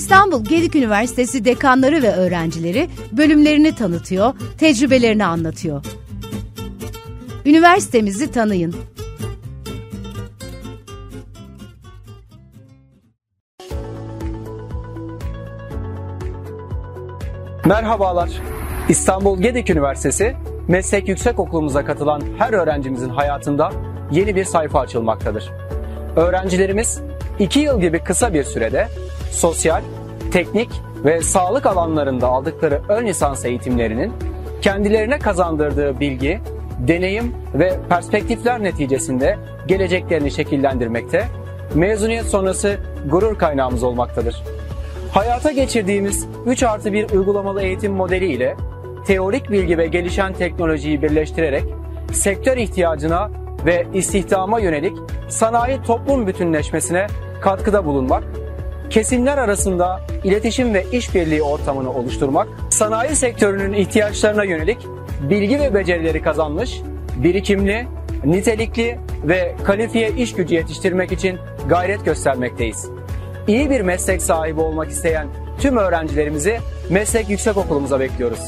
İstanbul Gedik Üniversitesi dekanları ve öğrencileri bölümlerini tanıtıyor, tecrübelerini anlatıyor. Üniversitemizi tanıyın. Merhabalar. İstanbul Gedik Üniversitesi Meslek Yüksekokulumuza katılan her öğrencimizin hayatında yeni bir sayfa açılmaktadır. Öğrencilerimiz 2 yıl gibi kısa bir sürede sosyal, teknik ve sağlık alanlarında aldıkları ön lisans eğitimlerinin kendilerine kazandırdığı bilgi, deneyim ve perspektifler neticesinde geleceklerini şekillendirmekte, mezuniyet sonrası gurur kaynağımız olmaktadır. Hayata geçirdiğimiz 3 artı 1 uygulamalı eğitim modeli ile teorik bilgi ve gelişen teknolojiyi birleştirerek sektör ihtiyacına ve istihdama yönelik sanayi toplum bütünleşmesine katkıda bulunmak, kesimler arasında iletişim ve işbirliği ortamını oluşturmak, sanayi sektörünün ihtiyaçlarına yönelik bilgi ve becerileri kazanmış, birikimli, nitelikli ve kalifiye iş gücü yetiştirmek için gayret göstermekteyiz. İyi bir meslek sahibi olmak isteyen tüm öğrencilerimizi Meslek Yüksekokulumuza bekliyoruz.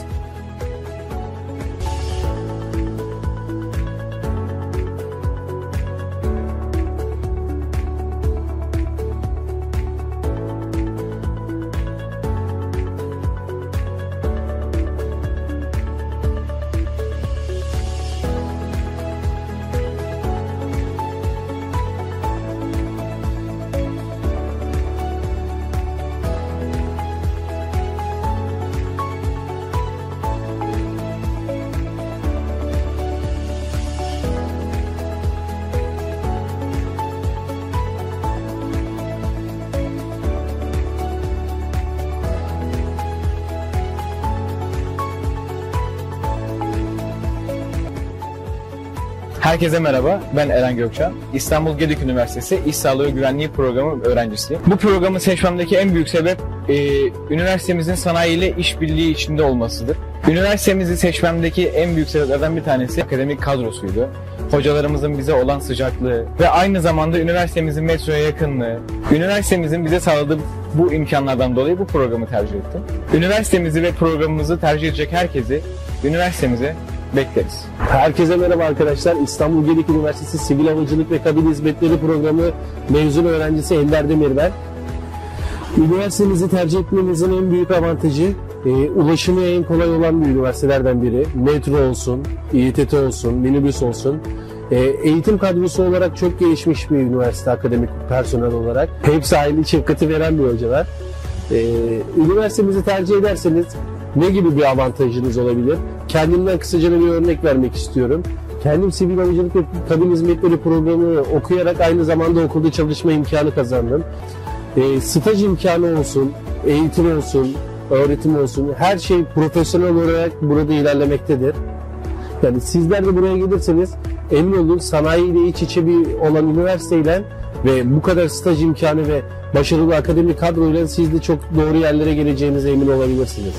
Herkese merhaba, ben Eren Gökçen. İstanbul Gedik Üniversitesi İş Sağlığı ve Güvenliği Programı öğrencisiyim. Bu programı seçmemdeki en büyük sebep e, üniversitemizin sanayi ile işbirliği içinde olmasıdır. Üniversitemizi seçmemdeki en büyük sebeplerden bir tanesi akademik kadrosuydu. Hocalarımızın bize olan sıcaklığı ve aynı zamanda üniversitemizin metroya yakınlığı, üniversitemizin bize sağladığı bu imkanlardan dolayı bu programı tercih ettim. Üniversitemizi ve programımızı tercih edecek herkesi üniversitemize bekleriz. Herkese merhaba arkadaşlar. İstanbul Gedik Üniversitesi Sivil Havacılık ve Kabin Hizmetleri Programı mezun öğrencisi Ender Demir ben. Üniversitemizi tercih etmenizin en büyük avantajı e, ulaşımı en kolay olan bir üniversitelerden biri. Metro olsun, İETT olsun, minibüs olsun. E, eğitim kadrosu olarak çok gelişmiş bir üniversite akademik personel olarak. Hepsi aile şefkati veren bir hocalar. E, üniversitemizi tercih ederseniz ne gibi bir avantajınız olabilir? Kendimden kısaca bir örnek vermek istiyorum. Kendim sivil havacılık ve kabin hizmetleri programı okuyarak aynı zamanda okulda çalışma imkanı kazandım. E, staj imkanı olsun, eğitim olsun, öğretim olsun her şey profesyonel olarak burada ilerlemektedir. Yani sizler de buraya gelirseniz emin olun sanayiyle iç içe bir olan üniversiteyle ve bu kadar staj imkanı ve başarılı akademik kadroyla siz de çok doğru yerlere geleceğinize emin olabilirsiniz.